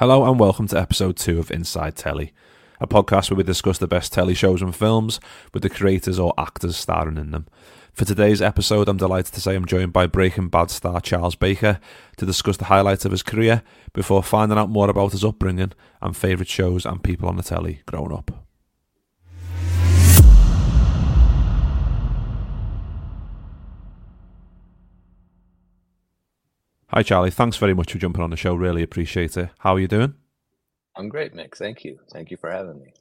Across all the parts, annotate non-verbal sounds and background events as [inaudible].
Hello and welcome to episode two of Inside Telly, a podcast where we discuss the best telly shows and films with the creators or actors starring in them. For today's episode, I'm delighted to say I'm joined by Breaking Bad star Charles Baker to discuss the highlights of his career before finding out more about his upbringing and favourite shows and people on the telly growing up. Hi, Charlie. Thanks very much for jumping on the show. Really appreciate it. How are you doing? I'm great, Mick. Thank you. Thank you for having me.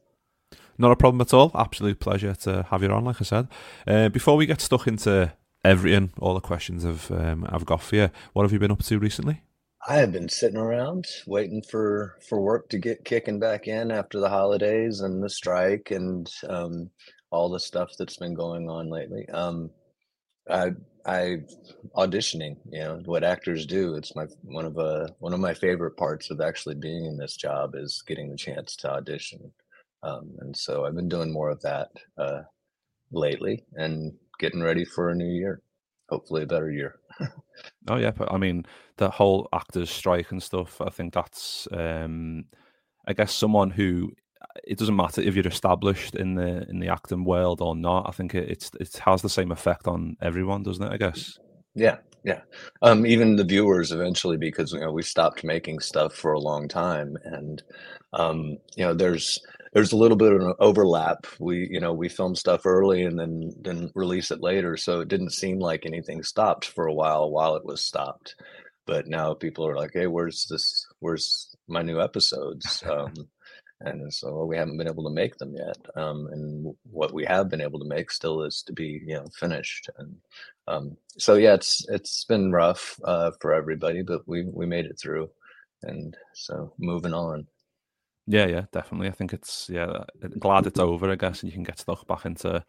Not a problem at all. Absolute pleasure to have you on, like I said. Uh, before we get stuck into everything, all the questions I've, um, I've got for you, what have you been up to recently? I have been sitting around waiting for, for work to get kicking back in after the holidays and the strike and um, all the stuff that's been going on lately. Um, I I auditioning, you know, what actors do. It's my one of uh one of my favorite parts of actually being in this job is getting the chance to audition. Um, and so I've been doing more of that uh, lately and getting ready for a new year. Hopefully a better year. [laughs] oh yeah, but I mean the whole actors strike and stuff, I think that's um I guess someone who it doesn't matter if you're established in the in the acting world or not. I think it, it's it has the same effect on everyone, doesn't it? I guess. Yeah, yeah. Um, even the viewers eventually, because you know we stopped making stuff for a long time, and um, you know there's there's a little bit of an overlap. We you know we film stuff early and then then release it later, so it didn't seem like anything stopped for a while while it was stopped. But now people are like, hey, where's this? Where's my new episodes? [laughs] Um, and so we haven't been able to make them yet. Um, and what we have been able to make still is to be, you know, finished. And um, so yeah, it's it's been rough uh, for everybody, but we we made it through, and so moving on. Yeah, yeah, definitely. I think it's yeah, glad it's over, I guess, and you can get stuck back into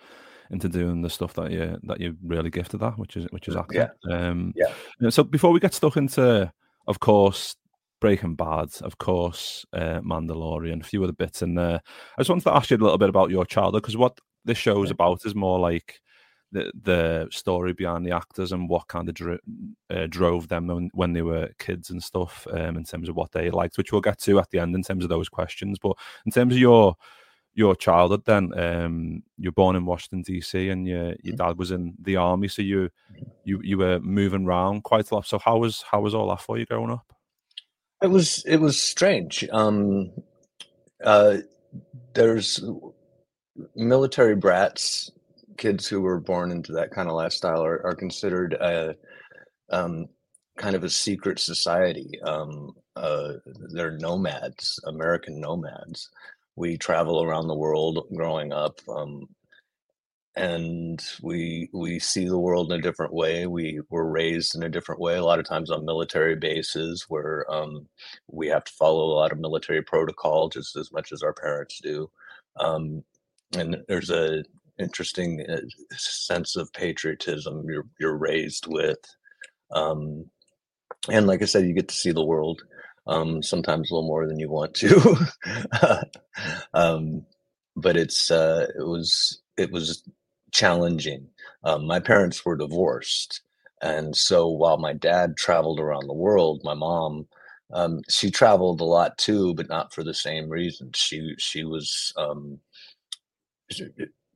into doing the stuff that you that you're really gifted at, which is which is acting. Yeah. Um, yeah. So before we get stuck into, of course, Breaking Bad, of course, uh, Mandalorian, a few other bits in there. I just wanted to ask you a little bit about your childhood because what this show is about is more like the the story behind the actors and what kind of dro- uh, drove them when, when, they were kids and stuff um, in terms of what they liked, which we'll get to at the end in terms of those questions. But in terms of your your childhood, then um, you're born in Washington D.C. and your your mm-hmm. dad was in the army, so you you you were moving around quite a lot. So how was how was all that for you growing up? It was it was strange. Um, uh, there's military brats, kids who were born into that kind of lifestyle are, are considered a um, kind of a secret society. Um, uh, they're nomads, American nomads. We travel around the world growing up. Um, and we we see the world in a different way. We were raised in a different way. A lot of times on military bases, where um, we have to follow a lot of military protocol just as much as our parents do. Um, and there's a interesting uh, sense of patriotism you're you're raised with. Um, and like I said, you get to see the world. Um, sometimes a little more than you want to. [laughs] um, but it's uh, it was it was challenging. Um, my parents were divorced. And so while my dad traveled around the world, my mom, um, she traveled a lot too, but not for the same reasons. She she was um, she,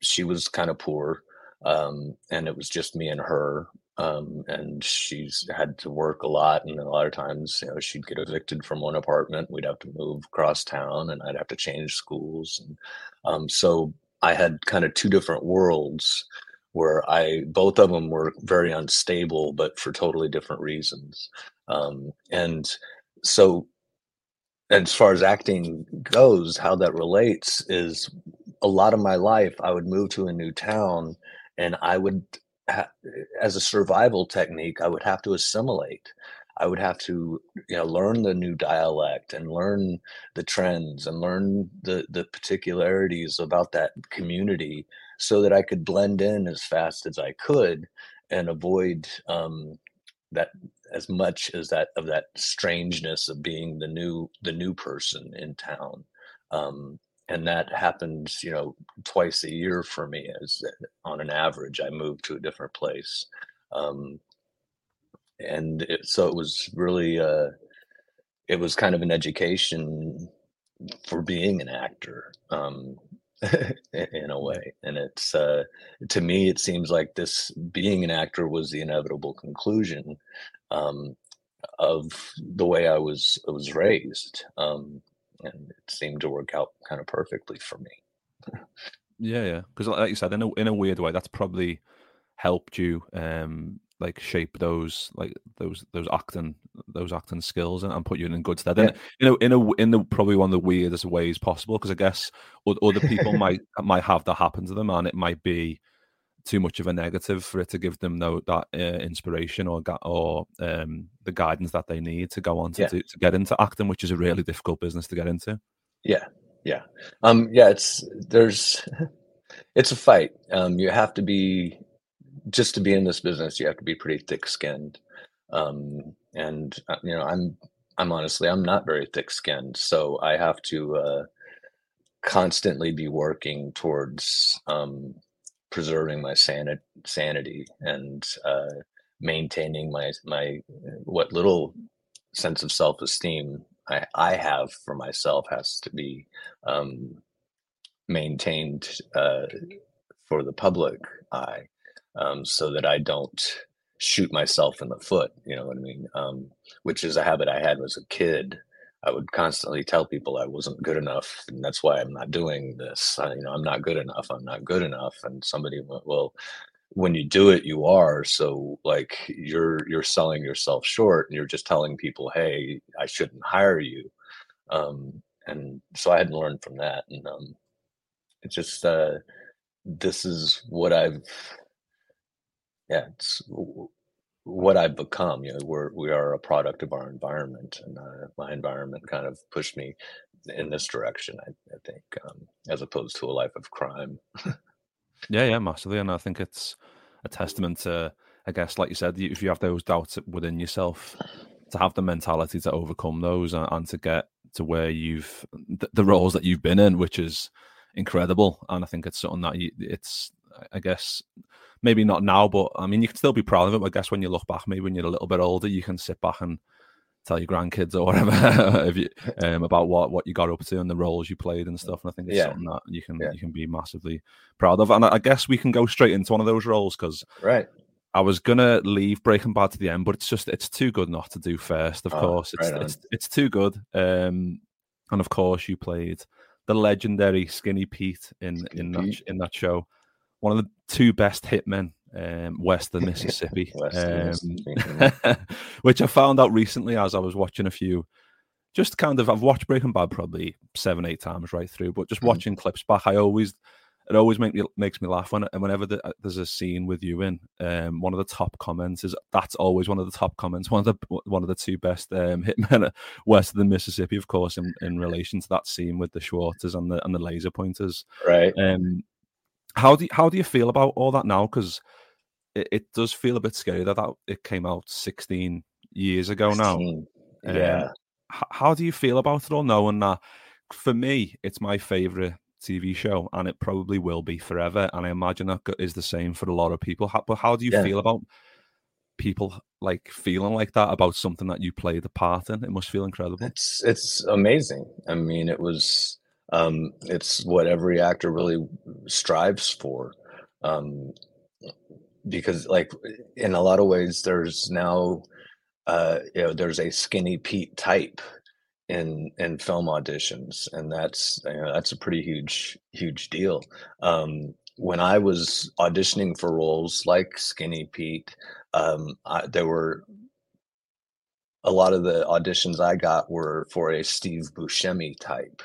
she was kind of poor, um, and it was just me and her. Um, and she's had to work a lot, and a lot of times, you know, she'd get evicted from one apartment. We'd have to move across town, and I'd have to change schools. And um, so I had kind of two different worlds where I both of them were very unstable, but for totally different reasons. Um, and so, as far as acting goes, how that relates is a lot of my life. I would move to a new town, and I would, ha- as a survival technique, I would have to assimilate. I would have to, you know, learn the new dialect and learn the trends and learn the the particularities about that community so that I could blend in as fast as I could and avoid um, that as much as that of that strangeness of being the new the new person in town. Um, and that happens, you know, twice a year for me. As on an average, I move to a different place. Um, and it, so it was really uh, it was kind of an education for being an actor um, [laughs] in a way and it's uh, to me it seems like this being an actor was the inevitable conclusion um, of the way i was I was raised um, and it seemed to work out kind of perfectly for me. Yeah yeah because like you said in a, in a weird way that's probably helped you um like shape those like those those acting those acting skills and, and put you in good stead. Yeah. And you know, in a in the probably one of the weirdest ways possible because I guess other people [laughs] might might have that happen to them and it might be too much of a negative for it to give them no that uh, inspiration or or um, the guidance that they need to go on to, yeah. to, to get into acting, which is a really difficult business to get into. Yeah, yeah, um, yeah. It's there's [laughs] it's a fight. Um, you have to be just to be in this business, you have to be pretty thick-skinned. Um, and uh, you know, I'm I'm honestly I'm not very thick-skinned, so I have to uh, constantly be working towards um, preserving my sanity, and uh, maintaining my my what little sense of self-esteem I, I have for myself has to be um, maintained uh, for the public eye um, so that I don't shoot myself in the foot. You know what I mean? Um, which is a habit I had as a kid. I would constantly tell people I wasn't good enough, and that's why I'm not doing this. I, you know, I'm not good enough. I'm not good enough. And somebody went, "Well, when you do it, you are." So, like, you're you're selling yourself short, and you're just telling people, "Hey, I shouldn't hire you." Um, and so I hadn't learned from that, and um, it just uh, this is what I've yeah, it's what I've become. You know, we're we are a product of our environment, and uh, my environment kind of pushed me in this direction. I, I think, um, as opposed to a life of crime. [laughs] yeah, yeah, massively, and I think it's a testament to, I guess, like you said, if you have those doubts within yourself, to have the mentality to overcome those and, and to get to where you've the, the roles that you've been in, which is incredible. And I think it's something that you, it's, I guess, maybe not now, but I mean, you can still be proud of it. I guess when you look back, maybe when you're a little bit older, you can sit back and tell your grandkids or whatever [laughs] you, [laughs] um, about what what you got up to and the roles you played and stuff. And I think it's yeah. something that you can yeah. you can be massively proud of. And I, guess we can go straight into one of those roles because right. I was gonna leave Breaking Bad to the end, but it's just it's too good not to do first. Of oh, course, it's, right it's it's too good. Um, and of course, you played the legendary Skinny Pete in Skinny in Pete. that in that show one of the two best hitmen um, west of [laughs] Mississippi, west um, Mississippi. [laughs] which I found out recently as I was watching a few. Just kind of, I've watched Breaking Bad probably seven, eight times right through, but just mm. watching clips back, I always, it always make me makes me laugh when it. and whenever the, there's a scene with you in. Um, one of the top comments is that's always one of the top comments. One of the one of the two best um, [laughs] hitmen west of the Mississippi, of course, in, in relation to that scene with the Schwartzes and the and the laser pointers. Right. Um, how do you, how do you feel about all that now? Because it, it, does feel a bit scary that, that it came out 16 years ago 16. now. Yeah. Um, how do you feel about it all knowing that for me, it's my favorite TV show and it probably will be forever. And I imagine that is the same for a lot of people. How, but how do you yeah. feel about people like feeling like that about something that you played a part in? It must feel incredible. It's, it's amazing. I mean, it was, um, it's what every actor really strives for. Um, because like in a lot of ways there's now uh, you know there's a skinny Pete type in in film auditions and that's you know, that's a pretty huge huge deal um, when i was auditioning for roles like skinny pete um, I, there were a lot of the auditions i got were for a steve buscemi type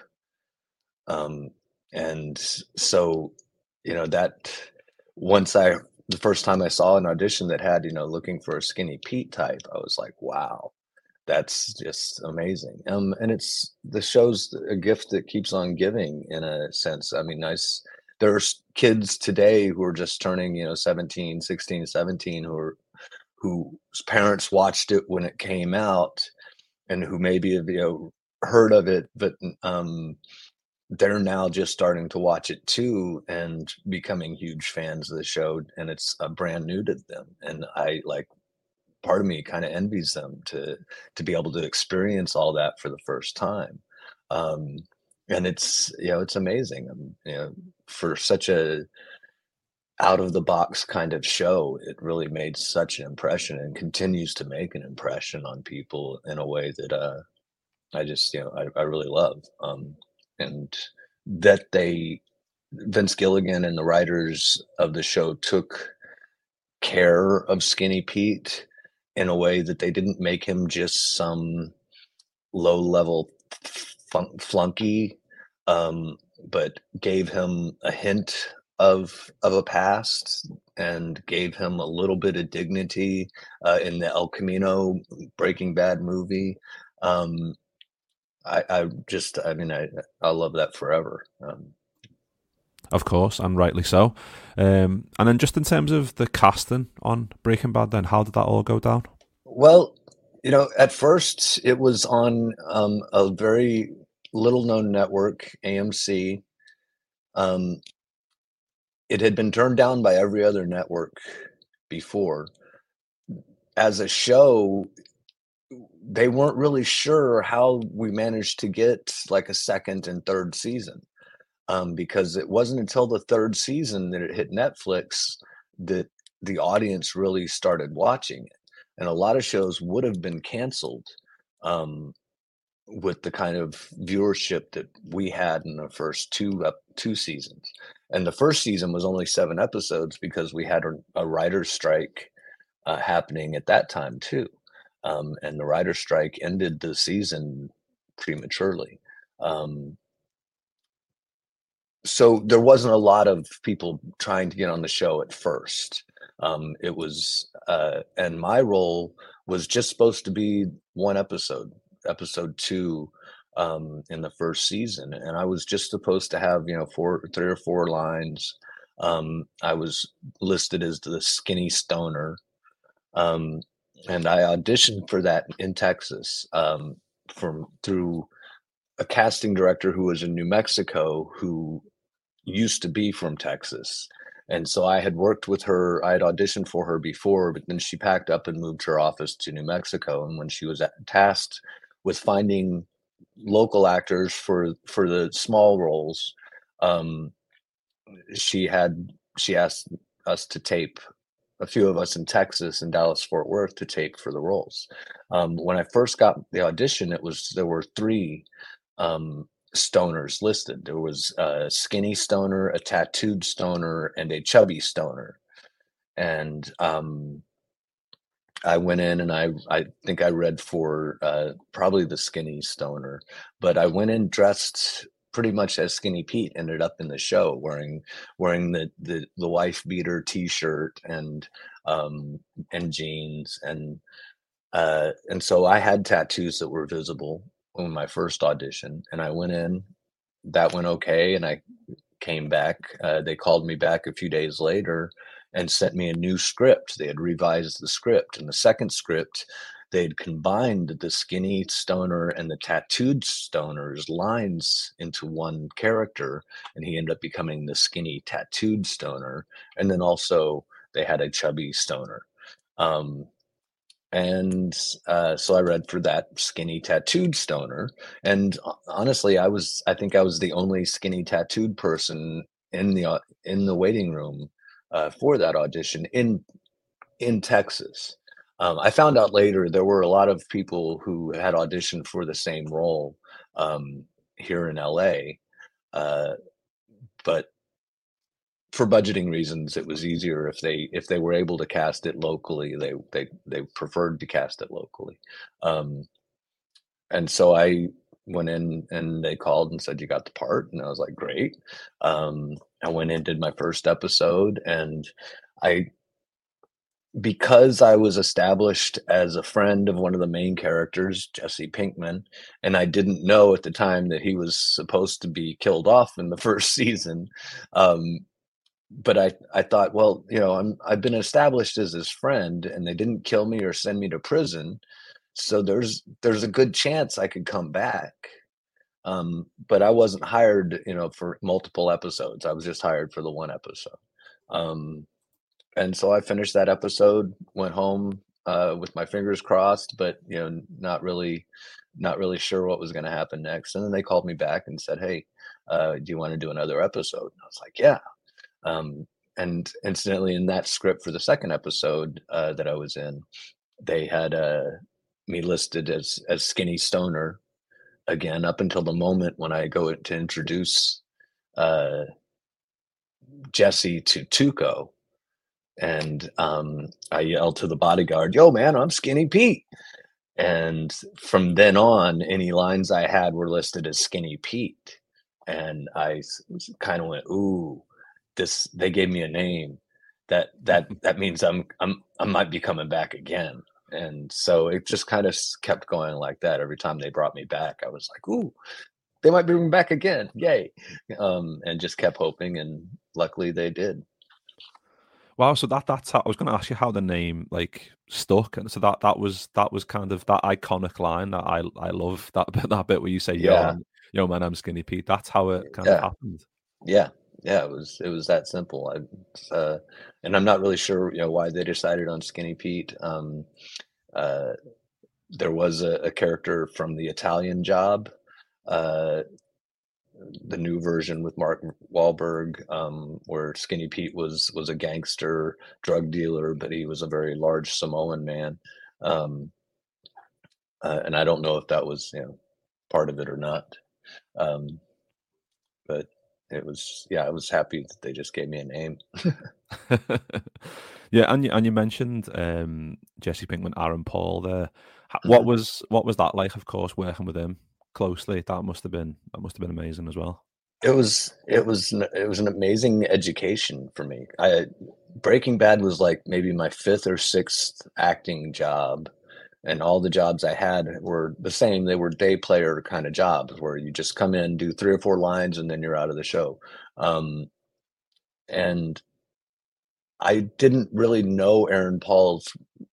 um, and so, you know, that once I, the first time I saw an audition that had, you know, looking for a skinny Pete type, I was like, wow, that's just amazing. Um, and it's the show's a gift that keeps on giving in a sense. I mean, nice. There's kids today who are just turning, you know, 17, 16, 17 who are, whose parents watched it when it came out and who maybe have, you know, heard of it, but, um, they're now just starting to watch it too and becoming huge fans of the show and it's uh, brand new to them and i like part of me kind of envies them to to be able to experience all that for the first time. Um, and it's you know it's amazing. Um, you know, for such a out of the box kind of show, it really made such an impression and continues to make an impression on people in a way that uh, I just you know I, I really love. Um, and that they Vince Gilligan and the writers of the show took care of Skinny Pete in a way that they didn't make him just some low level flunky, um, but gave him a hint of of a past and gave him a little bit of dignity uh, in the El Camino Breaking Bad movie. Um, I, I just, I mean, I I love that forever. Um, of course, and rightly so. Um, and then just in terms of the casting on Breaking Bad, then how did that all go down? Well, you know, at first it was on um, a very little known network, AMC. Um, it had been turned down by every other network before. As a show, they weren't really sure how we managed to get like a second and third season um, because it wasn't until the third season that it hit Netflix that the audience really started watching it. And a lot of shows would have been canceled um, with the kind of viewership that we had in the first two two seasons. And the first season was only seven episodes because we had a, a writer's strike uh, happening at that time too. Um, and the writer's strike ended the season prematurely. Um, so there wasn't a lot of people trying to get on the show at first. Um, it was, uh, and my role was just supposed to be one episode, episode two um, in the first season, and I was just supposed to have you know four, three or four lines. Um, I was listed as the skinny stoner, um, and I auditioned for that in Texas um, from through a casting director who was in New Mexico who used to be from Texas. And so I had worked with her, I had auditioned for her before, but then she packed up and moved her office to New Mexico. And when she was tasked with finding local actors for for the small roles, um, she had she asked us to tape a few of us in Texas and Dallas Fort Worth to take for the roles. Um, when I first got the audition, it was there were three um, stoners listed. There was a skinny stoner, a tattooed stoner, and a chubby stoner. And um, I went in and I I think I read for uh, probably the skinny stoner, but I went in dressed pretty much as Skinny Pete. Ended up in the show wearing wearing the the, the wife beater T-shirt and um, and jeans and uh, and so I had tattoos that were visible on my first audition, and I went in. That went okay, and I came back. Uh, they called me back a few days later and sent me a new script. They had revised the script, and the second script they had combined the skinny stoner and the tattooed stoner's lines into one character, and he ended up becoming the skinny tattooed stoner. And then also they had a chubby stoner. Um, and uh, so I read for that skinny tattooed stoner. And honestly, I was I think I was the only skinny tattooed person in the in the waiting room uh, for that audition in in Texas. Um, I found out later there were a lot of people who had auditioned for the same role um, here in LA, uh, but for budgeting reasons, it was easier if they if they were able to cast it locally. They they they preferred to cast it locally, um, and so I went in and they called and said you got the part, and I was like, great. Um, I went in did my first episode, and I because I was established as a friend of one of the main characters, Jesse Pinkman, and I didn't know at the time that he was supposed to be killed off in the [laughs] first season. Um, but I I thought, well, you know, I'm I've been established as his friend, and they didn't kill me or send me to prison, so there's there's a good chance I could come back. Um, but I wasn't hired, you know, for multiple episodes. I was just hired for the one episode. Um, and so I finished that episode, went home, uh, with my fingers crossed, but you know, not really, not really sure what was going to happen next. And then they called me back and said, "Hey, uh, do you want to do another episode?" And I was like, "Yeah." Um, and incidentally, in that script for the second episode uh, that I was in, they had uh, me listed as as Skinny Stoner again up until the moment when I go to introduce uh, Jesse to Tuco and um, I yelled to the bodyguard, "Yo, man, I'm Skinny Pete." And from then on, any lines I had were listed as Skinny Pete, and I kind of went, "Ooh, this." They gave me a name that that [laughs] that means I'm I'm I might be coming back again. And so it just kind of kept going like that. Every time they brought me back, I was like, "Ooh, they might bring me back again! Yay!" Um, and just kept hoping, and luckily they did. Wow, so that that's how, I was going to ask you how the name like stuck, and so that that was that was kind of that iconic line that I I love that bit that bit where you say yeah. yo yo man I'm Skinny Pete. That's how it kind yeah. of happened. Yeah, yeah, it was it was that simple. I uh, and I'm not really sure you know why they decided on Skinny Pete. Um, uh, there was a, a character from the Italian Job uh, the new version with Mark Wahlberg, um, where Skinny Pete was was a gangster drug dealer, but he was a very large Samoan man. Um, uh, and I don't know if that was you know part of it or not. Um, but it was yeah, I was happy that they just gave me a name. [laughs] yeah, and you, and you mentioned um, Jesse Pinkman, Aaron Paul there. What mm-hmm. was what was that like? Of course, working with him closely. That must have been that must have been amazing as well. It was it was it was an amazing education for me. I Breaking Bad was like maybe my fifth or sixth acting job, and all the jobs I had were the same. They were day player kind of jobs where you just come in, do three or four lines, and then you're out of the show. Um, and I didn't really know Aaron Paul's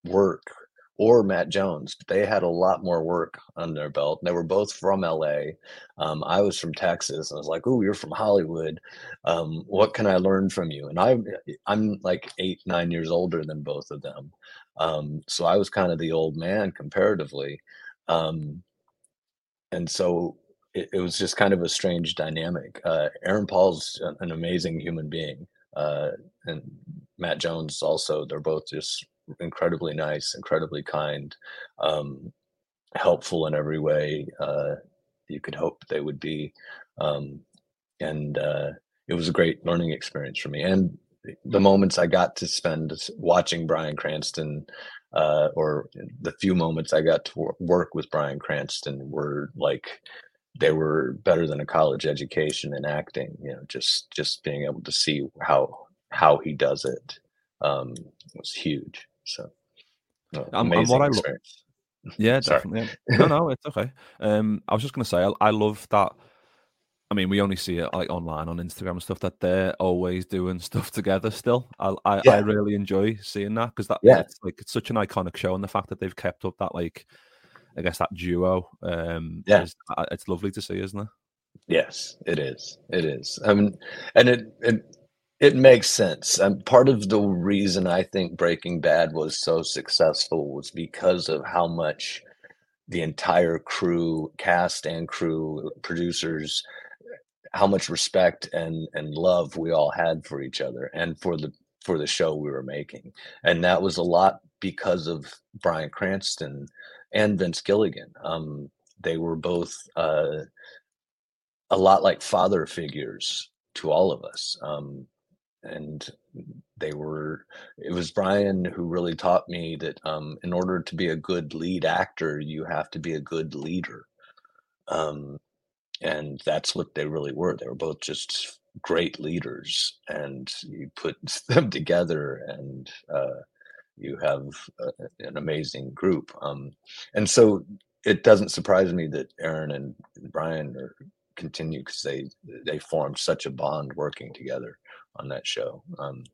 work or Matt Jones. They had a lot more work on their belt. They were both from LA. Um, I was from Texas. I was like, "Oh, you're from Hollywood. Um, what can I learn from you?" And I, I'm like eight, nine years older than both of them, um, so I was kind of the old man comparatively, um, and so it, it, was just kind of a strange dynamic. Uh, Aaron Paul's an amazing human being, uh, and Matt Jones also. They're both just incredibly nice, incredibly kind, um, helpful in every way uh, you could hope they would be. Um, and uh, it was a great learning experience for me. And the moments I got to spend watching Bryan Cranston, uh, or the few moments I got to work with Bryan Cranston, were like they were better than a college education in acting. You know, just just being able to see how how he does it um, was huge. So, no, amazing and experience. Lo- yeah, [laughs] definitely. no, no, it's okay. Um, I was just going to say, I, I love that. I mean, we only see it like online on Instagram and stuff that they're always doing stuff together. Still, I I, yeah. I really enjoy seeing that because that yeah, it's like it's such an iconic show, and the fact that they've kept up that like, I guess that duo. Um, yeah, is, uh, it's lovely to see, isn't it? Yes, it is. It is. I mean, and it, it it makes sense. And part of the reason I think Breaking Bad was so successful was because of how much the entire crew, cast and crew, producers, how much respect and and love we all had for each other and for the for the show we were making. And that was a lot because of Bryan Cranston and Vince Gilligan. Um, they were both uh, a lot like father figures to all of us. Um, and they were it was bryan who really taught me that um, in order to be a good lead actor you have to be a good leader. Um, and that's what they really were. They were both just great leaders and you put [laughs] them together and uh, you have a, an amazing group um, and so it doesn't surprise me that aaron and bryan are continue because they they formed such a bond working together on that show. Um,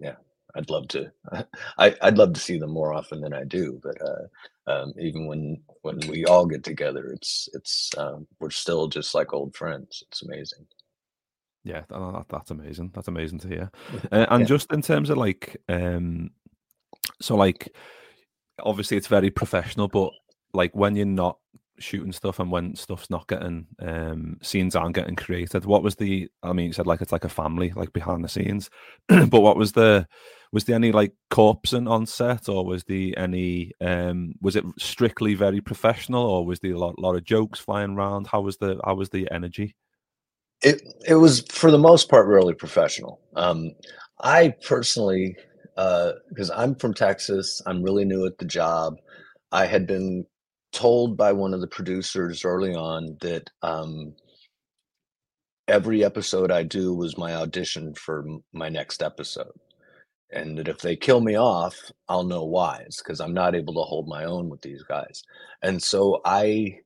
yeah, I'd love to. [laughs] I, I'd love to see them more often than I do. But uh, um, even when when we all get together, it's it's um, we're still just like old friends. It's amazing. Yeah, that, that's amazing. That's amazing to hear. Uh, and yeah. just in terms of like, um, so like obviously it's very professional, but like when you're not shooting stuff and when stuff's not getting um scenes aren't getting created. What was the i mean you said like it's like a family like behind the scenes [clears throat] but what was the was there any like corpsing on set or was the any um was it strictly very professional or was there a lot, lot of jokes flying around? How was the how was the energy? It it was for the most part really professional. Um i personally uh because i'm from texas i'm really new at the job. I had been told by one of the producers early on that um, every episode I do was my audition for my next episode. And that if they kill me off, I'll know why. It's because I'm not able to hold my own with these guys. And so I,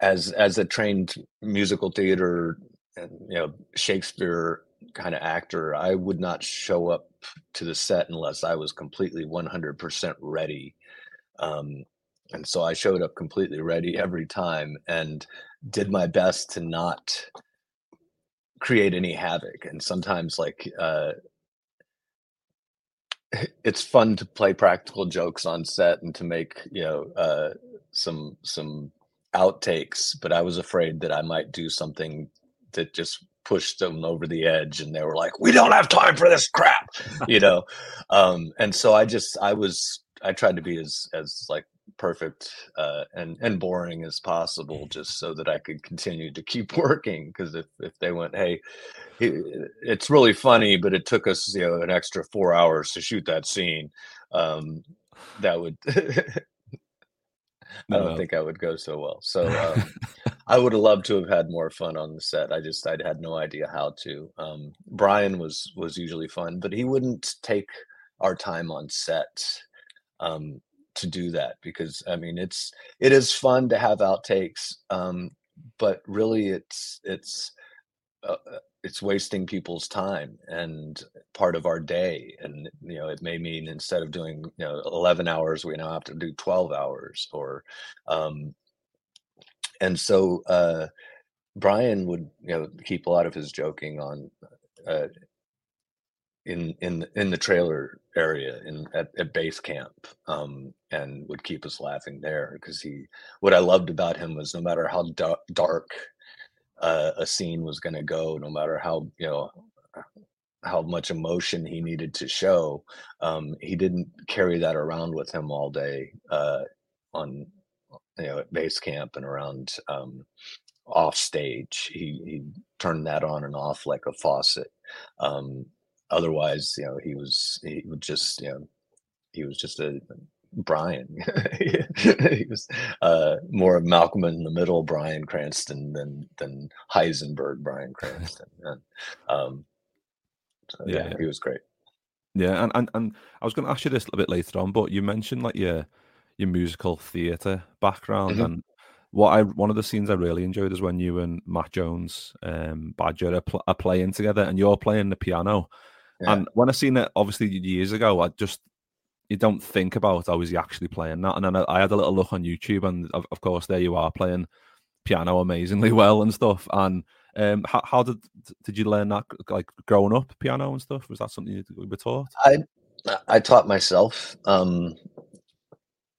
as as a trained musical theater and you know Shakespeare kind of actor, I would not show up to the set unless I was completely 100% ready um, and so I showed up completely ready every time and did my best to not create any havoc. And sometimes, like, uh, [laughs] it's fun to play practical jokes on set and to make you know uh, some some outtakes, but I was afraid that I might do something that just pushed them over the edge and they were like we don't have time for this crap you [laughs] know um and so i just i was i tried to be as as like perfect uh, and and boring as possible, just so that I could continue to keep [laughs] working. Because if if they went, hey, it's really funny, but it took us you know an extra four hours to shoot that scene, um, that would. [laughs] I don't no. think I would go so well. [laughs] So um, I would have loved to have had more fun on the set. I just I had no idea how to. Um, Bryan was was usually fun, but he wouldn't take our time on set. Um, to do that because I mean it's it is fun to have outtakes, um, but really it's it's uh, uh, it's wasting people's time and part of our day. And you know it may mean instead of doing you know 11 hours we now have to do 12 hours or um and so uh bryan would you know keep a lot of his joking on uh in in in the trailer area in at, at base camp um, and would keep us laughing there because he what i loved about him was no matter how da- dark uh, a scene was going to go no matter how you know how much emotion he needed to show um, he didn't carry that around with him all day uh, on you know at base camp and around um, off stage. He, he turned that on and off like a faucet um, otherwise, you know, he was he would just you know he was just a Bryan. [laughs] he was uh, more of Malcolm in the Middle, Bryan Cranston, than than Heisenberg, Bryan Cranston. [laughs] And, um, so, yeah, yeah, he was great. Yeah, and, and and I was going to ask you this a little bit later on, but you mentioned like your your musical theatre background, mm-hmm. and what I one of the scenes I really enjoyed is when you and Matt Jones, um, Badger, are, pl- are playing together, and you're playing the piano, yeah. And when I seen it, obviously years ago, I just you don't think about oh, is he actually playing that? And then I, had a little look on YouTube, and of, of, course, there you are playing piano amazingly [laughs] well and stuff. And um, how, how, did did you learn that? Like growing up, piano and stuff. Was that something you were taught? I I taught myself. Um,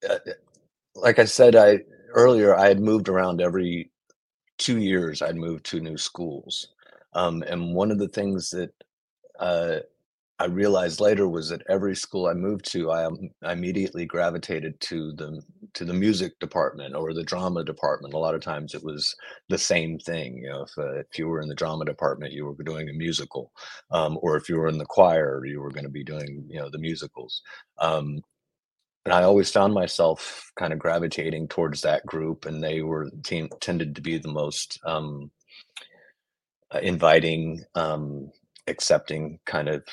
uh, like I said, I earlier I had moved around every two years. I'd moved to new schools, um, and one of the things that uh, I realized later was that every school I moved to, I, um, I, immediately gravitated to the to the music department or the drama department. A lot of times it was the same thing. You know, if uh, if you were in the drama department, you were doing a musical, um, or if you were in the choir, you were going to be doing you know the musicals. Um, and I always found myself kind of gravitating towards that group, and they were team, tended to be the most um, uh, inviting, um, accepting kind of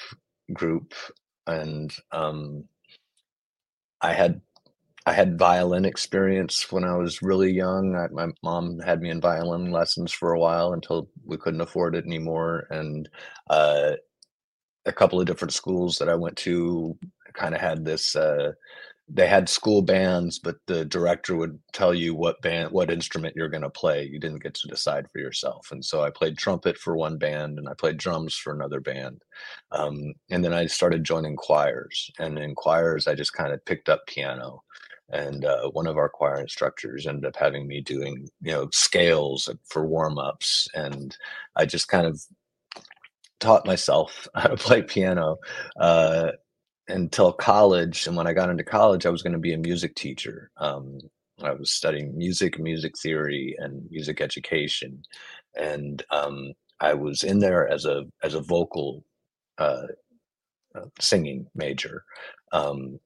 group and um, I had I had violin experience when I was really young. I, my mom had me in violin lessons for a while until we couldn't afford it anymore, and uh, a couple of different schools that I went to kind of had this uh, they had school bands, but the director would tell you what band, what instrument you're going to play. You didn't get to decide for yourself. And so I played trumpet for one band, and I played drums for another band. Um, and then I started joining choirs, and in choirs, I just kind of picked up piano. And uh, one of our choir instructors ended up having me doing, you know, scales for warm ups, and I just kind of taught myself [laughs] how to play piano. Uh, until college. And when I got into college, I was going to be a music teacher. Um, I was studying music, music theory, and music education, and um, I was in there as a as a vocal uh, uh, singing major. Um,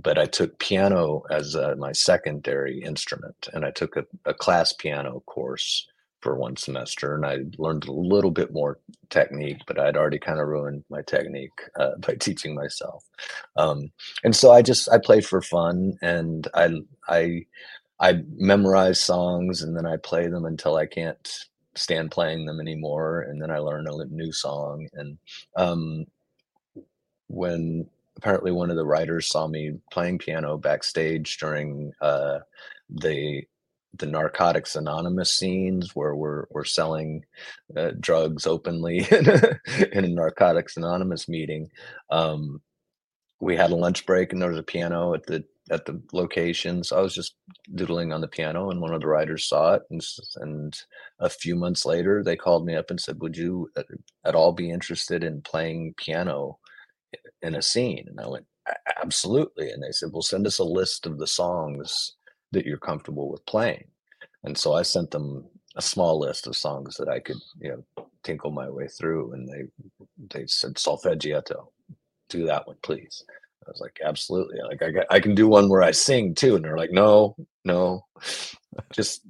but I took piano as uh, my secondary instrument, and I took a, a class piano course for one semester and I learned a little bit more technique, but I'd already kind of ruined my technique uh, [laughs] by teaching myself. Um, and so I just I played for fun and I I I memorize songs and then I play them until I can't stand playing them anymore and then I learn a new song and um, when apparently one of the writers saw me playing piano backstage during uh, the the narcotics anonymous scenes where we're we're selling uh, drugs openly [laughs] in a, narcotics anonymous meeting. Um, we had a lunch break and there was a piano at the at the location so i was just doodling on the piano and one of the writers saw it and, and a few months later they called me up and said would you at, at all be interested in playing piano in a scene? And i went absolutely. And they said well send us a list of the songs that you're comfortable with playing. And so I sent them a small list of songs that I could, you know, tinkle my way through. And they they said solfeggietto, do that one, please. I was like, absolutely. Like I I can do one where I sing too. And they're like, no, no, [laughs] just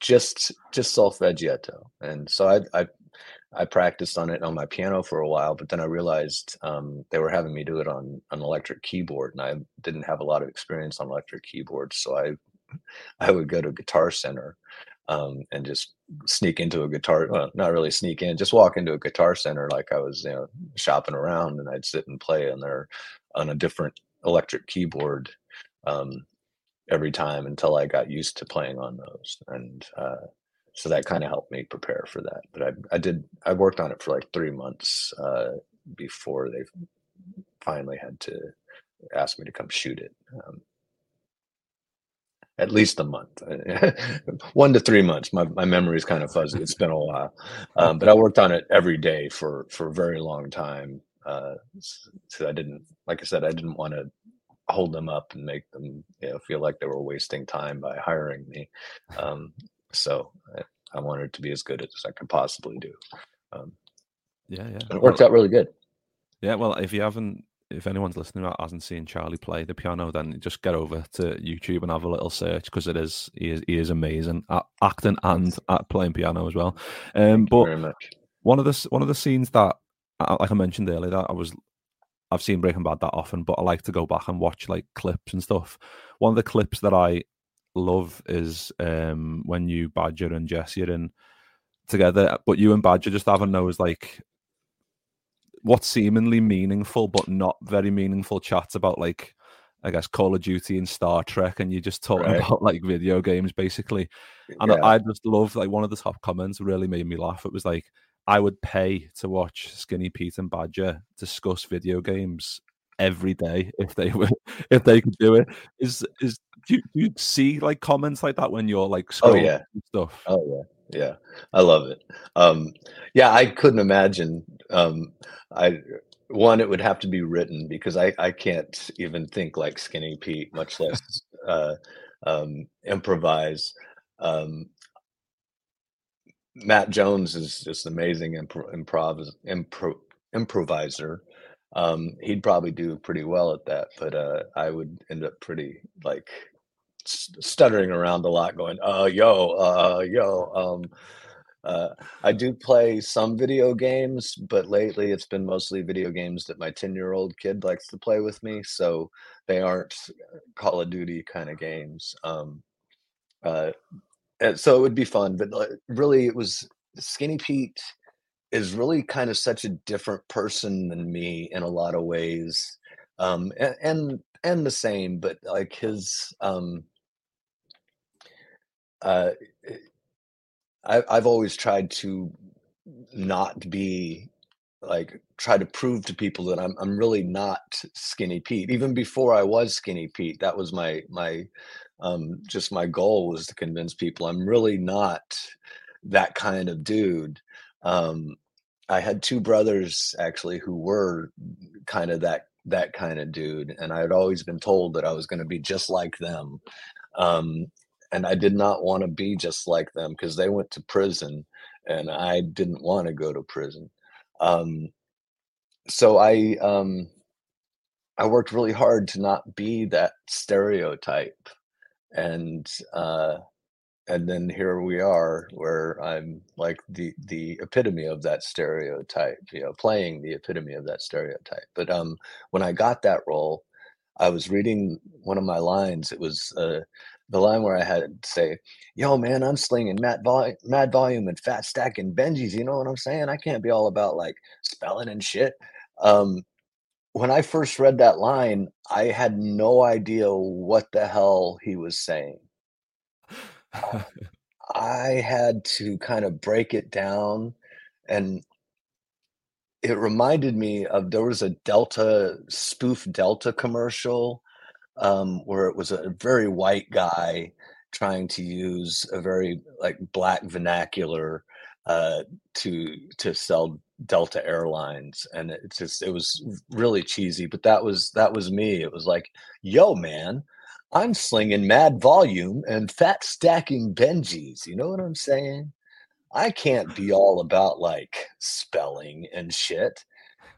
just just solfeggietto. And so I I I practiced on it on my piano for a while, but then I realized um, they were having me do it on an electric keyboard, and I didn't have a lot of experience on electric keyboards. So I, I would go to a Guitar Center um, and just sneak into a guitar. Well, not really sneak in, just walk into a Guitar Center like I was, you know, shopping around, and I'd sit and play on there on a different electric keyboard um, every time until I got used to playing on those. And uh, so that kind of helped me prepare for that. But I, I did, I worked on it for like three months uh, before they finally had to ask me to come shoot it. Um, at least a month, [laughs] one to three months. My my memory is kind of fuzzy. It's been a while, um, but I worked on it every day for for a very long time. Uh, so I didn't, like I said, I didn't want to hold them up and make them you know, feel like they were wasting time by hiring me. Um, so I, I wanted to be as good as I could possibly do. Um, yeah, yeah. It worked well, out really good. Yeah, well, if you haven't, if anyone's listening that hasn't seen Charlie play the piano, then just get over to YouTube and have a little search because it is he is he is amazing at acting and at playing piano as well. Um, but one of the one of the scenes that, like I mentioned earlier, that I was I've seen Breaking Bad that often, but I like to go back and watch like clips and stuff. One of the clips that I love is um, when you Badger and Jesse are in together, but you and Badger just having those like what seemingly meaningful but not very meaningful chats about like I guess Call of Duty and Star Trek, and you're just talking right. about like video games basically. And yeah. I, I just love like one of the top comments really made me laugh. It was like I would pay to watch Skinny Pete and Badger discuss video games every day if they were [laughs] if they could do it. Is is do you, do you see like comments like that when you're like oh yeah stuff? Oh yeah, yeah, I love it. Um, yeah, I couldn't imagine. Um, I one it would have to be written because I I can't even think like Skinny Pete, much less [laughs] uh, um, improvise. Um, Matt Jones is just amazing improv, improv, improv improviser um, he'd probably do pretty well at that, but uh, I would end up pretty like stuttering around a lot, going, "Uh, yo, uh, yo." Um, uh, I do play some video games, but lately it's been mostly video games that my ten-year-old kid likes to play with me, so they aren't Call of Duty kind of games. Um, uh, so it would be fun, but really, it was Skinny Pete is really kind of such a different person than me in a lot of ways. Um, and, and, and the same, but like his um uh I I've always tried to not be like try to prove to people that I'm I'm really not skinny Pete. Even before I was skinny Pete, that was my my um just my goal was to convince people I'm really not that kind of dude. Um I had two brothers actually who were kind of that that kind of dude and I had always been told that I was going to be just like them. Um and I did not want to be just like them because they went to prison and I didn't want to go to prison. Um, so I um, I worked really hard to not be that stereotype, and uh, and then here we are, where I'm like the the epitome of that stereotype, you know, playing the epitome of that stereotype. But um, when I got that role, I was reading one of my lines. It was uh, the line where I had to say, "Yo, man, I'm slinging mad, vol- mad volume and fat stacking Benjis." You know what I'm saying? I can't be all about like spelling and shit. Um, when I first read that line, I had no idea what the hell he was saying. [laughs] I had to kind of break it down, and it reminded me of there was a Delta spoof Delta commercial um, where it was a very white guy trying to use a very like black vernacular uh, to to sell Delta Airlines, and it just it was really cheesy. But that was that was me. It was like, yo, man, I'm slinging mad volume and fat stacking Benjis. You know what I'm saying? I can't be all about like spelling and shit.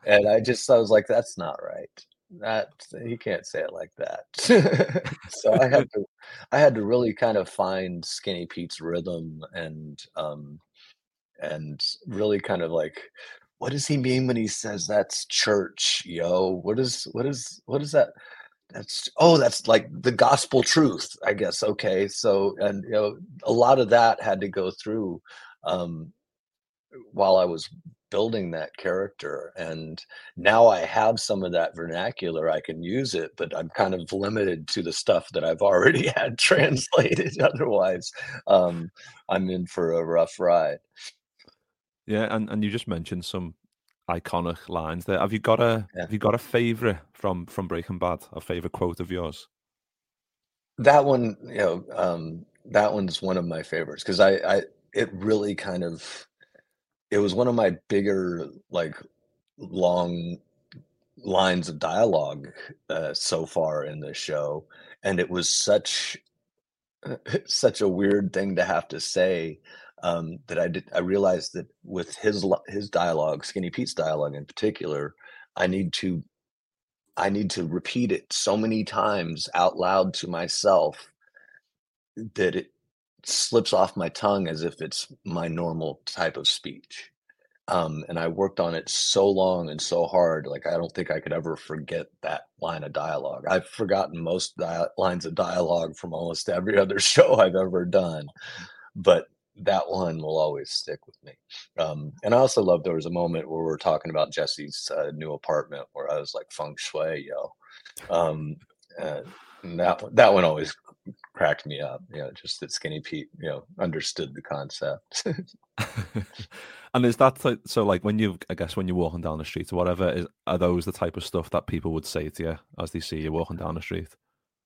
And I just I was like, that's not right that he can't say it like that. [laughs] so I had to I had to really kind of find Skinny Pete's rhythm and um and really kind of like what does he mean when he says that's church, yo? What is what is what is that? That's oh, that's like the gospel truth, I guess. Okay. So and you know, a lot of that had to go through um while I was building that character and now i have some of that vernacular i can use it but i'm kind of limited to the stuff that i've already [laughs] had translated otherwise um, i'm in for a rough ride yeah and, and you just mentioned some iconic lines there have you got a yeah. have you got a favorite from from breaking bad a favorite quote of yours that one you know um, that one's one of my favorites because I, I it really kind of it was one of my bigger like long lines of dialogue uh, so far in the show and it was such [laughs] such a weird thing to have to say um, that I did I realized that with his his dialogue Skinny Pete's dialogue in particular I need to I need to repeat it so many times out loud to myself that it slips off my tongue as if it's my normal type of speech. Um, and I worked on it so long and so hard. Like I don't think I could ever forget that line of dialogue. I've forgotten most di- lines of dialogue from almost every other [laughs] show I've ever done, but that one will always stick with me. Um, and I also love there was a moment where we are talking about Jesse's uh, new apartment where I was like feng shui, yo. Um, and that that one always cracked me up. You know, just that Skinny Pete, you know, understood the concept. [laughs] and is that so? Like when you, I guess, when you're walking down the street or whatever, is are those the type of stuff that people would say to you as they see you walking down the street?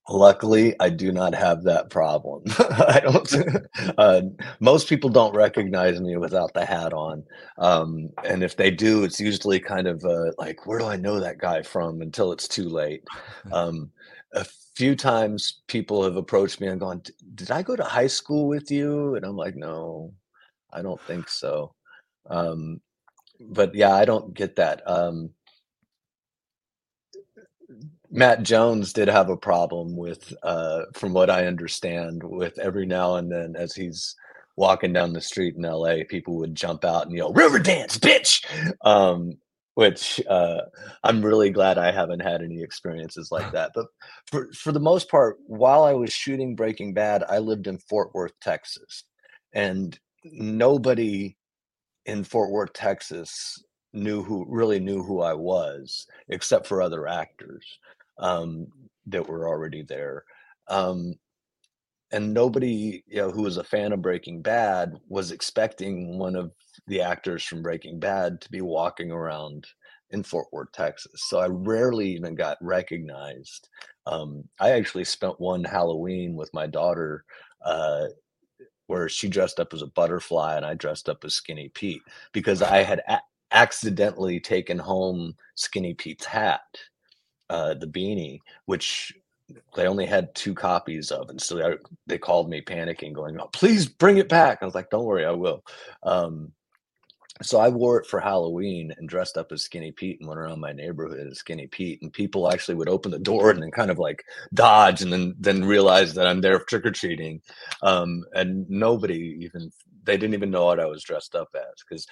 Luckily, I do not have that problem. [laughs] I don't. [laughs] Uh, most people don't recognize me without the hat on, um, and if they do, it's usually kind of uh, like, "Where do I know that guy from?" Until it's too late. [laughs] Um, a few times people have approached me and gone, "Did I go to high school with you?" And I'm like, "No, I don't think so." Um, but yeah, I don't get that. Um, Matt Jones did have a problem with, uh, from what I understand, with every now and then as he's walking down the street in LA, people would jump out and yell "River Dance, bitch!" Um, which uh, I'm really glad I haven't had any experiences like that. But for for the most part, while I was shooting Breaking Bad, I lived in Fort Worth, Texas, and nobody in Fort Worth, Texas, knew who really knew who I was, except for other actors. Um, that were already there. Um, and nobody, you know, who was a fan of Breaking Bad was expecting one of the actors from Breaking Bad to be walking around in Fort Worth, Texas. So I rarely even got recognized. Um, I actually spent one Halloween with my daughter uh, where she dressed up as a butterfly and I dressed up as Skinny Pete because I had a- accidentally taken home Skinny Pete's hat, uh, the beanie, which they only had two copies of, and so they, they called me panicking, going, "Oh, please bring it back." I was like, "Don't worry, I will." Um, so I wore it for Halloween and dressed up as Skinny Pete and went around my neighborhood as Skinny Pete. And people actually would open the door and then kind of like dodge and then then realize that I'm there trick or treating. Um, and nobody even they didn't even know what I was dressed up as because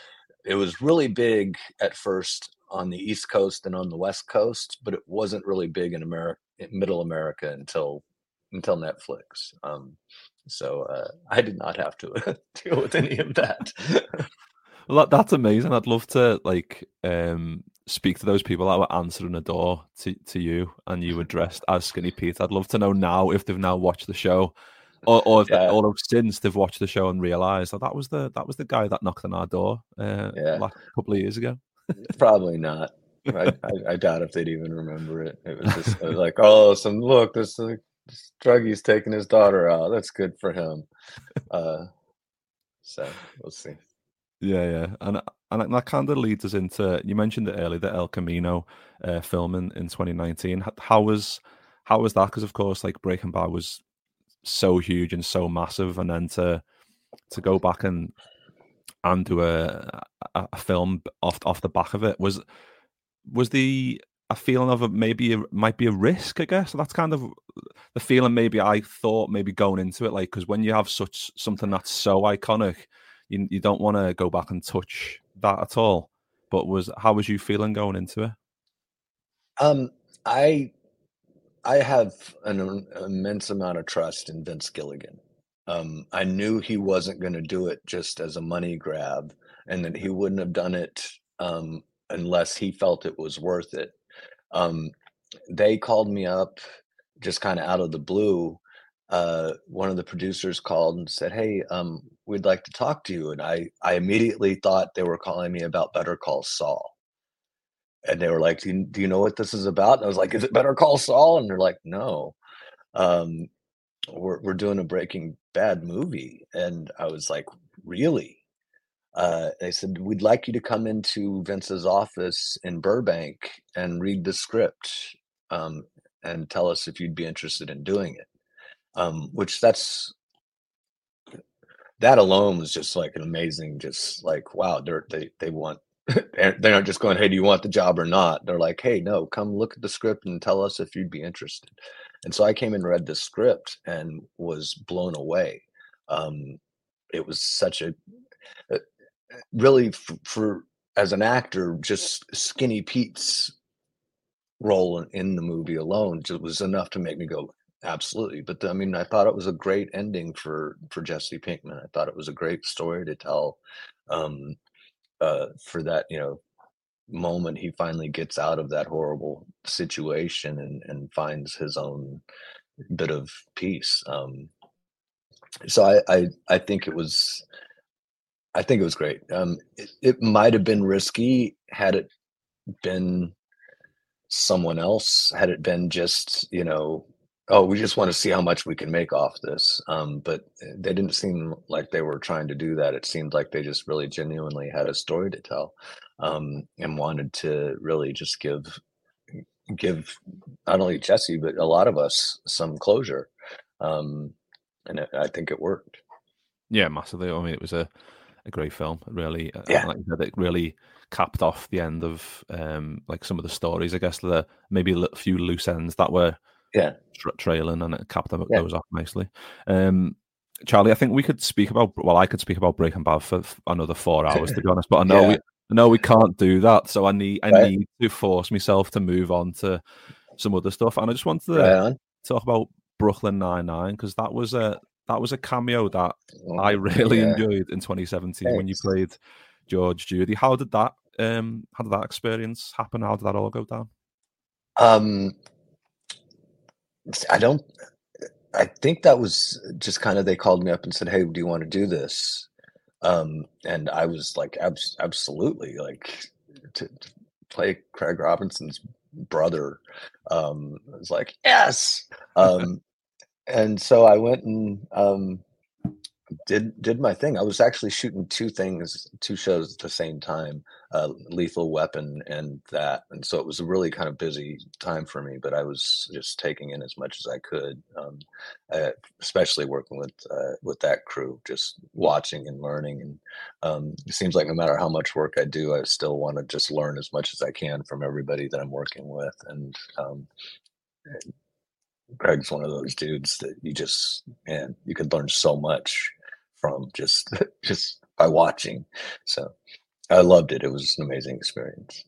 it was really big at first on the East Coast and on the West Coast, but it wasn't really big in America, Middle America until until Netflix. Um, so uh, I did not have to [laughs] deal with any of that. Well, that's amazing. I'd love to like um, speak to those people that were answering a door to, to you, and you were dressed as Skinny Pete. I'd love to know now if they've now watched the show, or or, if, yeah. or since they've watched the show and realised that that was the that was the guy that knocked on our door uh, yeah. a couple of years ago. Probably not. I, I, I, doubt if they'd even remember it. It was just it was like, oh, some look, this, this druggy's taking his daughter out. That's good for him. Uh, so we'll see. Yeah, yeah, and and that kind of leads us into you mentioned it earlier, the El Camino uh, film in, in 2019. How was how was that? Because of course, like Breaking Bad was so huge and so massive, and then to to go back and and do a a, film off off the back of it was was the a feeling of a, maybe it might be a risk. I guess that's kind of the feeling. Maybe I thought maybe going into it, like because when you have such something that's so iconic you, you don't want to go back and touch that at all. But was how was you feeling going into it? Um, I I have an immense amount of trust in Vince Gilligan. Um, I knew he wasn't going to do it just as a money grab, and that he wouldn't have done it um, unless he felt it was worth it. Um, they called me up just kind of out of the blue uh, one of the producers called and said, "Hey, um, we'd like to talk to you." And I, I immediately thought they were calling me about Better Call Saul. And they were like, "Do you, do you know what this is about?" And I was like, "Is it Better Call Saul?" And they're like, "No, um, we're we're doing a Breaking Bad movie." And I was like, "Really?" Uh, they said, "We'd like you to come into Vince's office in Burbank and read the script um, and tell us if you'd be interested in doing it." um, which that's that alone was just like an amazing, just like wow, they're, they they want [laughs] they're not just going, hey, do you want the job or not? They're like, hey, no, come look at the script and tell us if you'd be interested. And so I came and read the script and was blown away. Um, it was such a, uh, really for, for as an actor, just Skinny Pete's role in, in the movie alone just was enough to make me go, Absolutely, but I mean, I thought it was a great ending for for Jesse Pinkman. I thought it was a great story to tell um, uh, for that you know moment he finally gets out of that horrible situation and and finds his own bit of peace. Um, so I, I I think it was I think it was great. Um, it, it might have been risky had it been someone else, had it been just you know oh, we just want to see how much we can make off this. Um, but eh, they didn't seem like they were trying to do that. It seemed like they just really genuinely had a story to tell um, and wanted to really just give give not only Jesse but a lot of us some closure. Um, and it, I think it worked. Yeah, massively. I mean, it was a, a great film. Really, yeah. like said, it really capped off the end of um, like some of the stories. I guess the maybe a few loose ends that were yeah, tra- trailing and it capped them, yeah. those off nicely. Um, Charlie, I think we could speak about. Well, I could speak about Breaking Bad for another four [laughs] hours, to be honest. But I know yeah. we, I know we can't do that. So I need, I right. need to force myself to move on to some other stuff. And I just wanted to right talk about Brooklyn Nine Nine because that was a that was a cameo that oh, I [laughs] really yeah. enjoyed in 2017 Thanks. when you played George Judy. How did that um how did that experience happen? How did that all go down? Um I don't. I think that was just kind of they called me up and said, "Hey, do you want to do this?" Um, and I was like, Abs- "Absolutely!" Like to, to, play Craig Robinson's brother. Um, I was like, "Yes!" Um, [laughs] and so I went and um, did did my thing. I was actually shooting two things, two shows at the same time, uh, Lethal Weapon and that, and so it was a really kind of busy time for me. But I was just taking in as much as I could, um, uh, especially working with uh, with that crew, just watching and learning. And um, it seems like no matter how much work I do, I still want to just learn as much as I can from everybody that I'm working with. And um, Craig's one of those dudes that you just man, you could learn so much from just [laughs] just by watching. So I loved it. It was an amazing experience.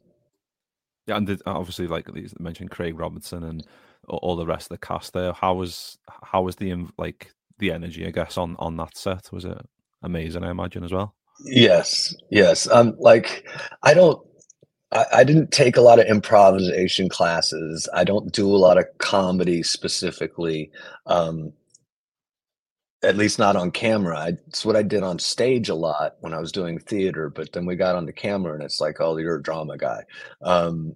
Yeah, and obviously, like you mentioned, Craig Robinson and all the rest of the cast there. How was how was the like the energy? I guess on on that set was it amazing? I imagine as well. Yes, yes. Um, like I don't I, I didn't take a lot of improvisation classes. I don't do a lot of comedy specifically. Um, at least not on camera. I, it's what I did on stage a lot when I was doing theater. But then we got on the camera, and it's like, oh, you're a drama guy. Um,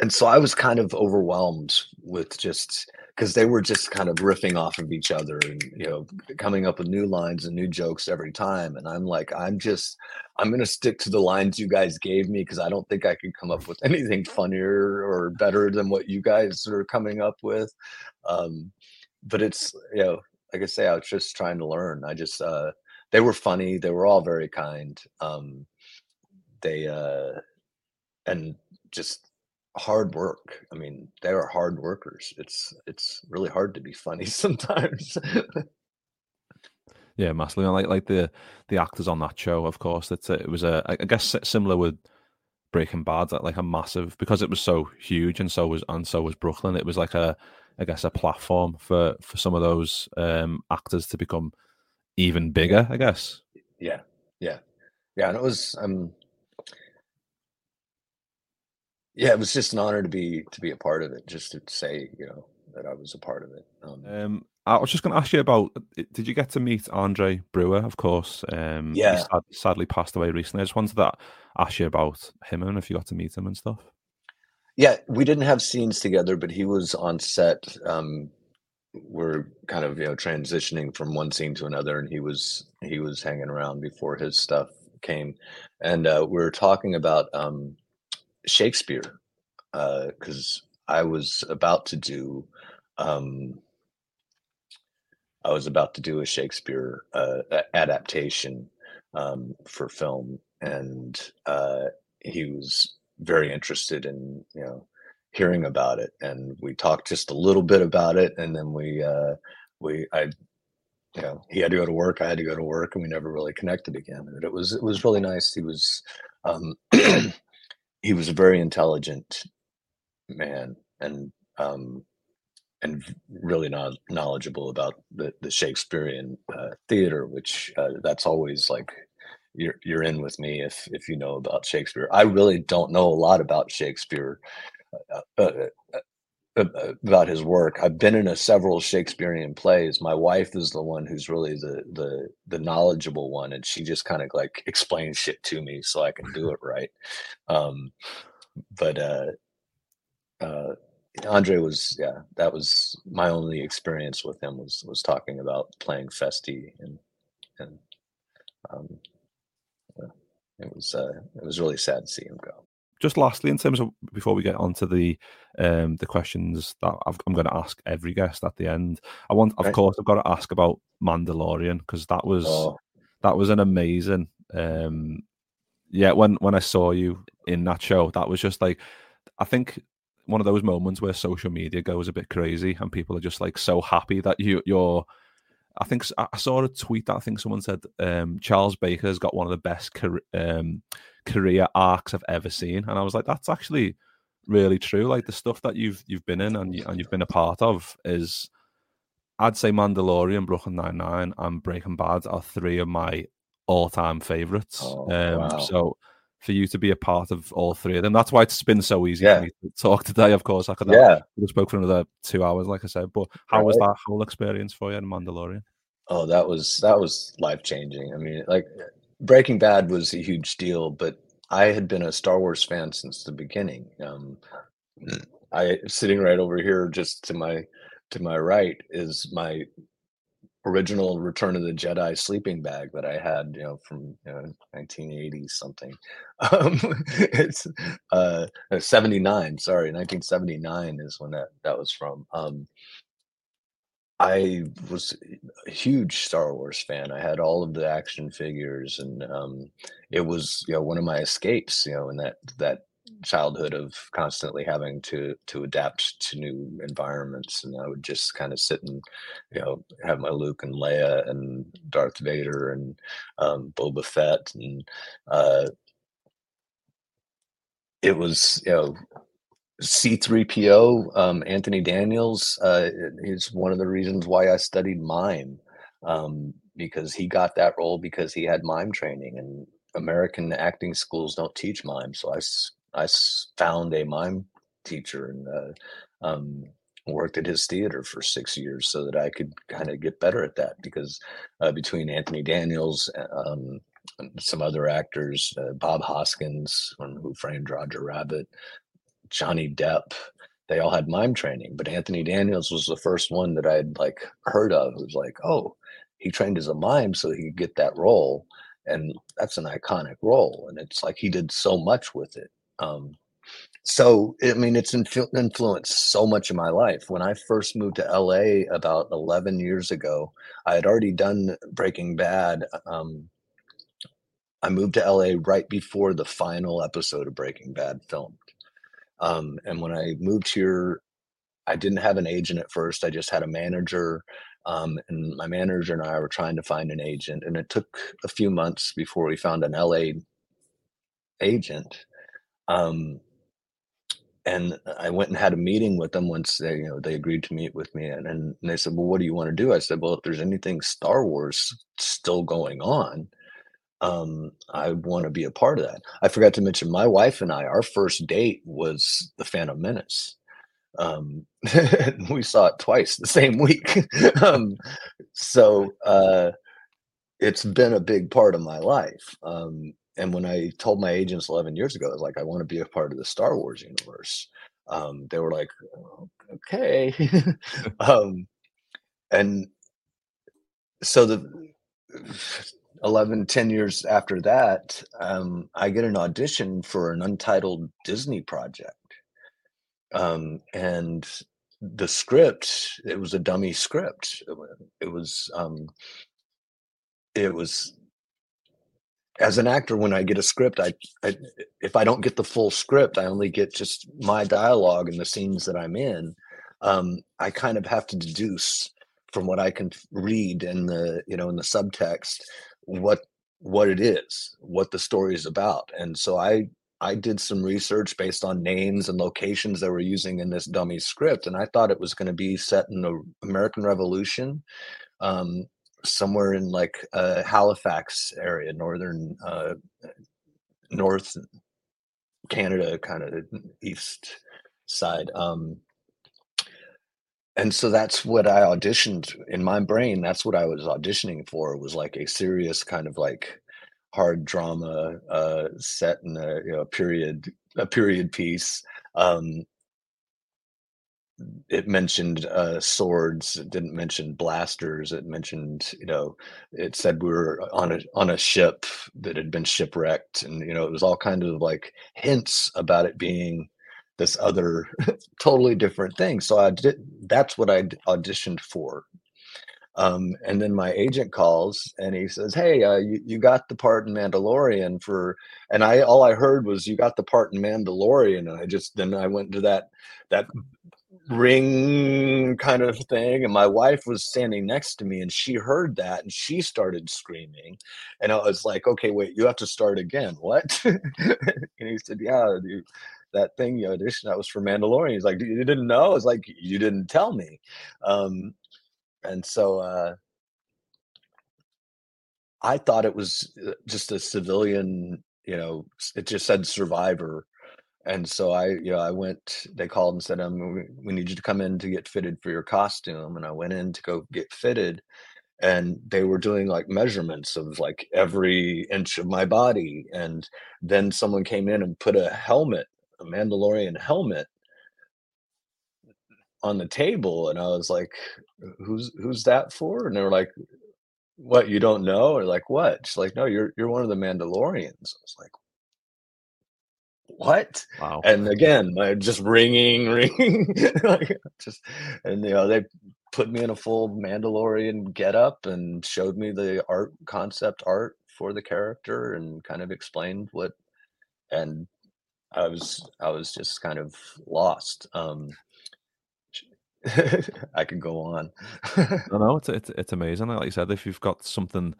and so I was kind of overwhelmed with just because they were just kind of riffing off of each other and you know coming up with new lines and new jokes every time and i'm like i'm just i'm going to stick to the lines you guys gave me because i don't think i can come up with [laughs] anything funnier or better than what you guys are coming up with um, but it's you know like i say i was just trying to learn i just uh, they were funny they were all very kind um, they uh, and just hard work. I mean, they are hard workers. It's it's really hard to be funny [laughs] sometimes. yeah, massively. Like like the the actors on that show, of course. That it was a I guess similar with Breaking Bad, that like a massive because it was so huge and so was and so was Brooklyn. It was like a I guess a platform for for some of those um actors to become even bigger. I guess. Yeah, yeah, yeah. And it was um yeah, it was just an honor to be to be a part of it. Just to say, you know, that I was a part of it. Um, um I was just going to ask you about. Uh, did you get to meet Andre Braugher? Of course. Um, yeah. Sad, sadly passed away recently. I just wanted to ask you about him and if you got to meet him and stuff. Yeah, we didn't have scenes together, but he was on set. Um, we're kind of you know transitioning from one scene to another, and he was he was hanging around before his stuff came, and uh, we were talking about um, Shakespeare because uh, I was about to do um, I was about to do a Shakespeare uh, adaptation um, for film, and uh, he was very interested in you know hearing about it, and we talked just a little bit about it, and then we uh, we I you know he had to go to work, I had to go to work, and we never really connected again. And it was it was really nice. He was um, [clears throat] he was a very intelligent man and um, and really not knowledgeable about the, the Shakespearean uh, theater, which uh, that's always like you're you're in with me if if you know about Shakespeare. I really don't know a lot about Shakespeare. Uh, uh, uh, uh about his work. I've been in a several Shakespearean plays. My wife is the one who's really the the the knowledgeable one, and she just kind of like explains shit to me so I can do it [laughs] right. Um, but uh, uh, Andre was yeah, that was my only experience with him was was talking about playing Feste and and um, it was uh, it was really sad to see him go just lastly, in terms of before we get on to the um, the questions that i am going to ask every guest at the end, I want, of course, I've got to ask about Mandalorian because that was oh. that was an amazing. Um, yeah, when when I saw you in that show, that was just like, I think one of those moments where social media goes a bit crazy and people are just like so happy that you you're I think I saw a tweet that I think someone said um, Charles Baker's got one of the best career, um, career arcs I've ever seen, and I was like, that's actually really true. Like the stuff that you've you've been in and you, and you've been a part of is, I'd say Mandalorian, Brooklyn Nine Nine, and Breaking Bad are three of my all time favorites. Oh, um, wow. So for you to be a part of all three of them. That's why it's been so easy Yeah. for me to talk today. Of course, I could have Yeah. we spoke for another two hours, like I said. But how was that whole experience for you in Mandalorian? Oh, that was that was life changing. I mean, like Breaking Bad was a huge deal, but I had been a Star Wars fan since the beginning. Um, I sitting right over here, just to my to my right, is my original Return of the Jedi sleeping bag that I had, you know, from you know, 1980 something. [laughs] Um, it's uh, 79. Sorry, 1979 is when that that was from. Um, I was a huge Star Wars fan. I had all of the action figures, and um, it was you know one of my escapes. You know, in that that childhood of constantly having to to adapt to new environments, and I would just kind of sit and you know have my Luke and Leia and Darth Vader and um, Boba Fett, and uh, it was you know C3PO, um, Anthony Daniels, uh, is one of the reasons why I studied mime, um, because he got that role because he had mime training, and American acting schools don't teach mime. So I, I found a mime teacher and uh, um, worked at his theater for six years so that I could kind of get better at that. Because uh, between Anthony Daniels, uh, um, some other actors, uh, Bob Hoskins, um, who framed Roger Rabbit, Johnny Depp, they all had mime training, but Anthony Daniels was the first one that I'd like heard of. It was like, oh, he trained as a mime so he could get that role, and that's an iconic role, and it's like he did so much with it. Um, so I mean, it's influ- influenced so much of my life. When I first moved to LA about 11 years ago, I had already done Breaking Bad. Um, I moved to LA right before the final episode of Breaking Bad filmed. Um, and when I moved here, I didn't have an agent at first. I just had a manager. Um, and my manager and I were trying to find an agent. And it took a few months before we found an LA agent. Um, and I went and had a meeting with them once they, you know, they agreed to meet with me. And, and they said, Well, what do you want to do? I said, Well, if there's anything Star Wars still going on, um, I want to be a part of that. I forgot to mention my wife and I, our first date was the Phantom Menace. Um, [laughs] we saw it twice the same week. [laughs] um, so uh, it's been a big part of my life. Um, and when I told my agents 11 years ago, I was like, I want to be a part of the Star Wars universe. Um, they were like, "Oh, okay. [laughs] um, and so the 11 10 years after that um, i get an audition for an untitled disney project um, and the script it was a dummy script it was um, it was as an actor when i get a script I, I if i don't get the full script i only get just my dialogue and the scenes that i'm in um, i kind of have to deduce from what i can read in the you know in the subtext what what it is what the story is about. And so i i did some research based on names and locations that we're using in this dummy script and i thought it was going to be set in the american revolution um, somewhere in like uh, Halifax area, northern uh, North Canada, kind of east side. Um, and so that's what I auditioned in my brain. That's what I was auditioning for. Was like a serious kind of like hard drama uh, set in a you know period a period piece. Um, it mentioned uh, swords. It didn't mention blasters. It mentioned, you know, it said we were on a on a ship that had been shipwrecked, and you know, it was all kind of like hints about it being this other [laughs] totally different thing. So I did. That's what I auditioned for. Um, and then my agent calls and he says, "Hey, uh, you, you got the part in Mandalorian for," and I all I heard was you got the part in Mandalorian, and I just then I went to that that ring kind of thing and my wife was standing next to me and she heard that and she started screaming and i was like okay wait you have to start again what? [laughs] And he said yeah you, that thing you auditioned that was for mandalorian. He's like you didn't know? I was like you didn't tell me. Um and so uh i thought it was uh, just a civilian you know, it just said survivor. And so I, you know, I went, they called and said, um, we, need you to come in to get fitted for your costume. And I went in to go get fitted and they were doing like measurements of like every inch of my body. And then someone came in and put a helmet, a Mandalorian helmet on the table. And I was like, who's, who's that for? And they were like, what you don't know or like what she's like no you're you're one of the mandalorians i was like what Wow. and again just ringing [laughs] ringing like just and you know they put me in a full mandalorian getup and showed me the art concept art for the character and kind of explained what and i was i was just kind of lost um [laughs] i could go on [laughs] I know it's, it's it's amazing. Like you said, if you've got something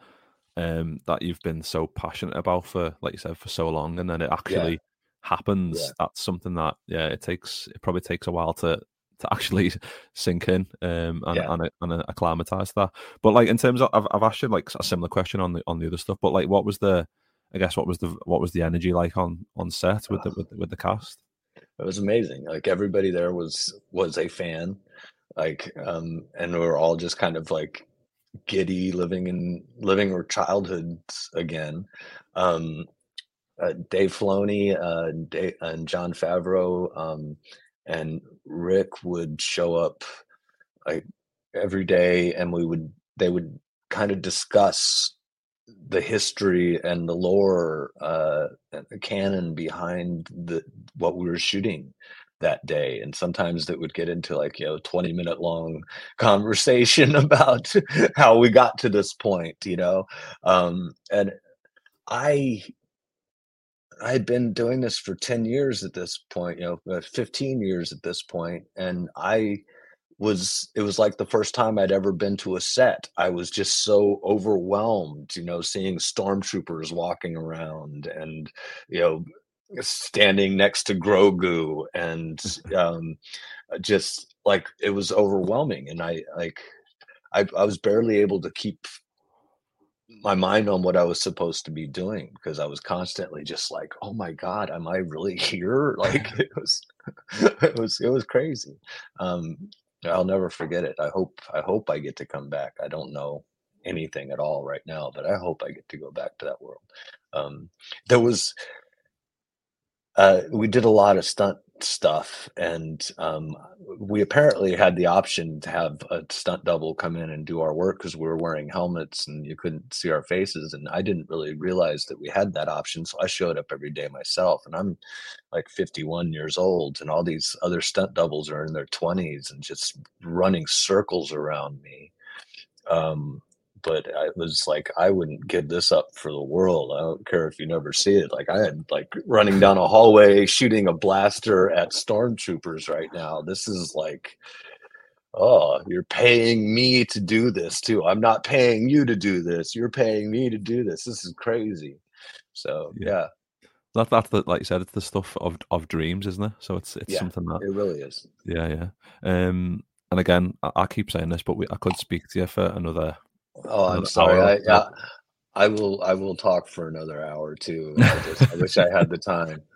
um, that you've been so passionate about for, like you said, for so long, and then it yeah actually happens, yeah that's something that yeah, it takes. It probably takes a while to to [laughs] actually sink in um, and yeah and and acclimatize that. But like in terms of, I've, I've asked you like a similar question on the on the other stuff. But like, what was the, I guess, what was the what was the energy like on on set with the with, the- with the cast? it was amazing like everybody there was was a fan like um and we were all just kind of like giddy living in living our childhoods again um uh, Dave Filoni uh, Dave, and Jon Favreau um, and Rick would show up like every day, and we would they would kind of discuss the history and the lore, uh, and the canon behind the what we were shooting that day. And sometimes it would get into like you know 20 minute long [laughs] conversation [laughs] about how we got to this point you know? Um and i I had been doing this for 10 years at this point, you know, uh, 15 years at this point, and I was it was like the first time I'd ever been to a set. I was just so overwhelmed, you know, seeing stormtroopers walking around and, you know, standing next to Grogu and [laughs] um just like it was overwhelming and I like I I was barely able to keep my mind on what I was supposed to be doing because I was constantly just like, "Oh my god, am I really [laughs] here?" Like it was, [laughs] it was, it was crazy. Um, I'll never forget it. I hope, I hope I get to come back. I don't know anything at all right now, but I hope I get to go back to that world. Um, there was uh, we did a lot of stunt stuff, and um, we apparently had the option to have a stunt double come in and do our work because we were wearing helmets and you couldn't see our faces. And I didn't really realize that we had that option, so I showed up every day myself. And I'm like 51 years old, and all these other stunt doubles are in their 20s and just running circles around me. Um, but I was like, I wouldn't give this up for the world. I don't care if you never see it. Like I had like running down a hallway shooting a blaster at stormtroopers right now. This is like, oh, you're paying me to do this too. I'm not paying you to do this. You're paying me to do this. This is crazy. So Yeah. yeah, That that's the, like you said, it's the stuff of of dreams, isn't it? So it's it's Yeah. something that it really is. yeah yeah. Um, and again, I, I keep saying this, but we, I could speak to you for another Oh, I'm sorry. I yeah. I will I will talk for another hour too. I just I wish I had the time. [laughs]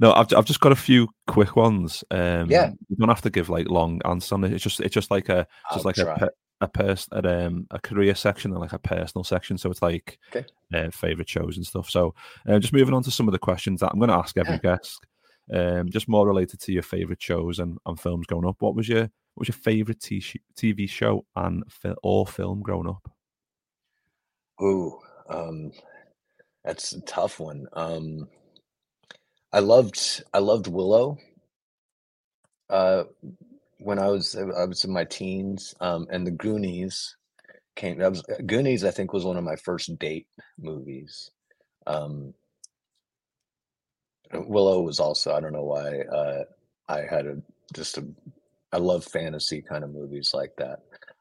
No, I've I've just got a few quick ones. Um, Yeah. you don't have to give like long answers on it. It's just it's just like a I'll just like try. a a pers a, um a career section and like a personal section. So it's like Okay. uh, favorite shows and stuff. So uh, just moving on to some of the questions that I'm going to ask every guest. Um, just more related to your favorite shows and, and films growing up. What was your what was your favorite TV show and or film growing up? Ooh, um, that's a tough one. Um, I loved I loved Willow. Uh, when I was I was in my teens, um, and the Goonies came. Was Goonies. I think was one of my first date movies. Um, Willow was also. I don't know why. Uh, I had a just a. I love fantasy kind of movies like that.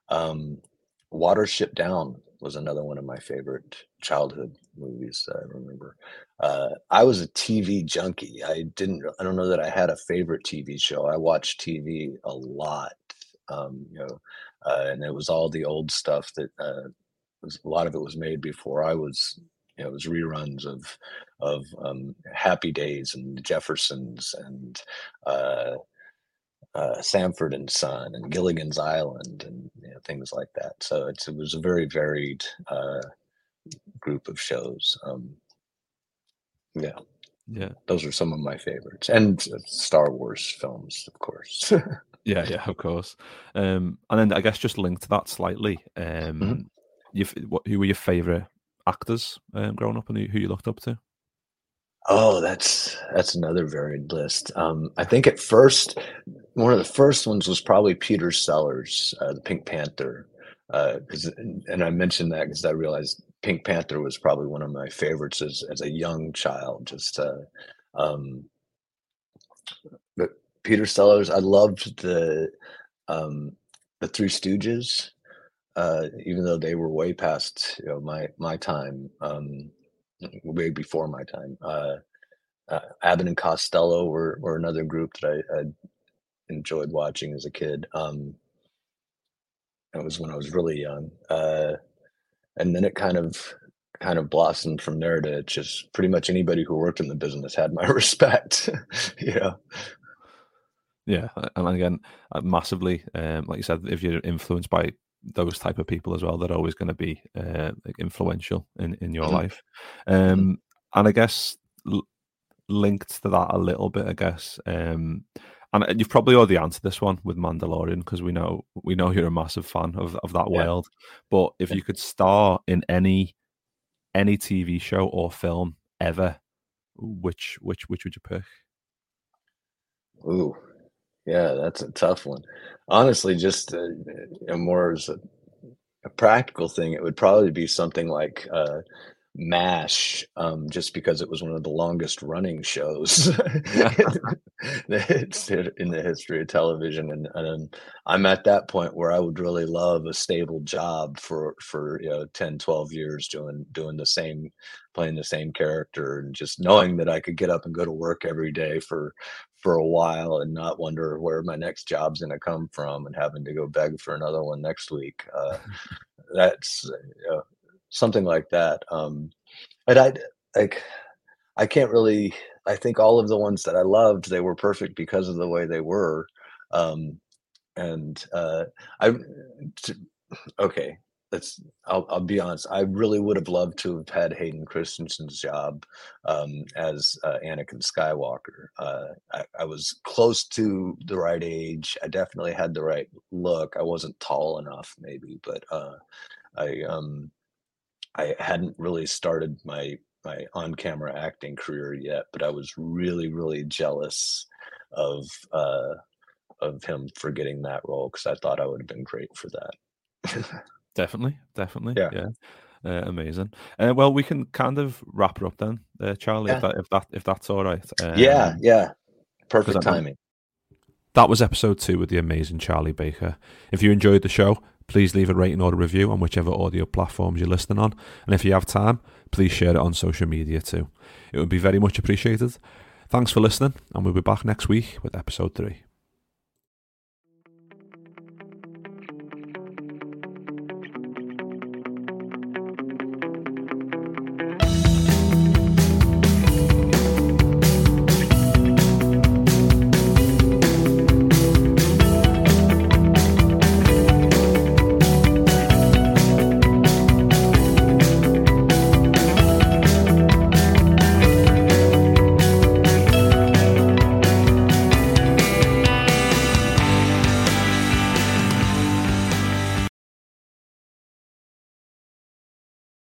Um, Watership Down was another one of my favorite childhood movies that I remember. Uh, I was a TV junkie. I didn't. I don't know that I had a favorite TV show. I watched TV a lot. Um, you know, uh, and it was all the old stuff that uh, was a lot of it was made before I was you know, it was reruns of of um, Happy Days and Jeffersons and uh, uh, Sanford and Son and Gilligan's Island and you know, things like that. So it was a very varied uh, group of shows. Um, yeah. Yeah. Those are some of my favorites. And Star Wars films, of course. [laughs] yeah, yeah, of course. Um, and then I guess just linked to that slightly, um, mm-hmm. you've, what, who were your favorite actors um, growing up and who, who you looked up to? Oh, that's that's another varied list. Um, I think at first, one of the first ones was probably Peter Sellers, uh, the Pink Panther, because uh, and I mentioned that because I realized Pink Panther was probably one of my favorites as as a young child. Just uh, um, but Peter Sellers, I loved the um, the Three Stooges, uh, even though they were way past you know my my time, um, way before my time. Uh, uh, Abbott and Costello were were another group that I, I enjoyed watching as a kid. Um, it was when I was really young. Uh, and then it kind of kind of blossomed from there to just pretty much anybody who worked in the business had my [laughs] respect. [laughs] yeah. Yeah, and again, uh, massively, um, like you said, if you're influenced by those type of people as well, they're always going to be uh, influential in in your mm-hmm. life. Um. And I guess l- linked to that a little bit, I guess. Um, and you've probably already answered this one with Mandalorian because we know we know you're a massive fan of, of that yeah. world. But if you could star in any any TV show or film ever, which which which would you pick? Ooh, yeah, that's a tough one. Honestly, just uh, more as a, a, practical thing, it would probably be something like uh, MASH, um, just because it was one of the longest running shows [laughs] [laughs] in the history of television. And, and, I'm at that point where I would really love a stable job for, for, you know, 10, 12 years doing, doing the same, playing the same character and just knowing that I could get up and go to work every day for, for a while and not wonder where my next job's going to come from and having to go beg for another one next week. Uh, [laughs] that's, you know, something like that. Um, but I like I can't really. I think all of the ones that I loved, they were perfect because of the way they were. Um, and uh, I okay. Let's. I'll, I'll be honest. I really would have loved to have had Hayden Christensen's job um, as uh, Anakin Skywalker. Uh, I, I was close to the right age. I definitely had the right look. I wasn't tall enough, maybe, but uh, I um, I hadn't really started my my on camera acting career yet, but I was really really jealous of uh, of him for getting that role because I thought I would have been great for that. [laughs] definitely, definitely, yeah. yeah. Uh, amazing. Uh, well, we can kind of wrap it up then, uh, Charlie. Yeah. If that if that if that's all right. Um, yeah, yeah. Perfect timing. That was episode two with the amazing Charlie Baker. If you enjoyed the show, please leave a rating or a review on whichever audio platforms you're listening on. And if you have time, please share it on social media too. It would be very much appreciated. Thanks for listening, and we'll be back next week with episode three.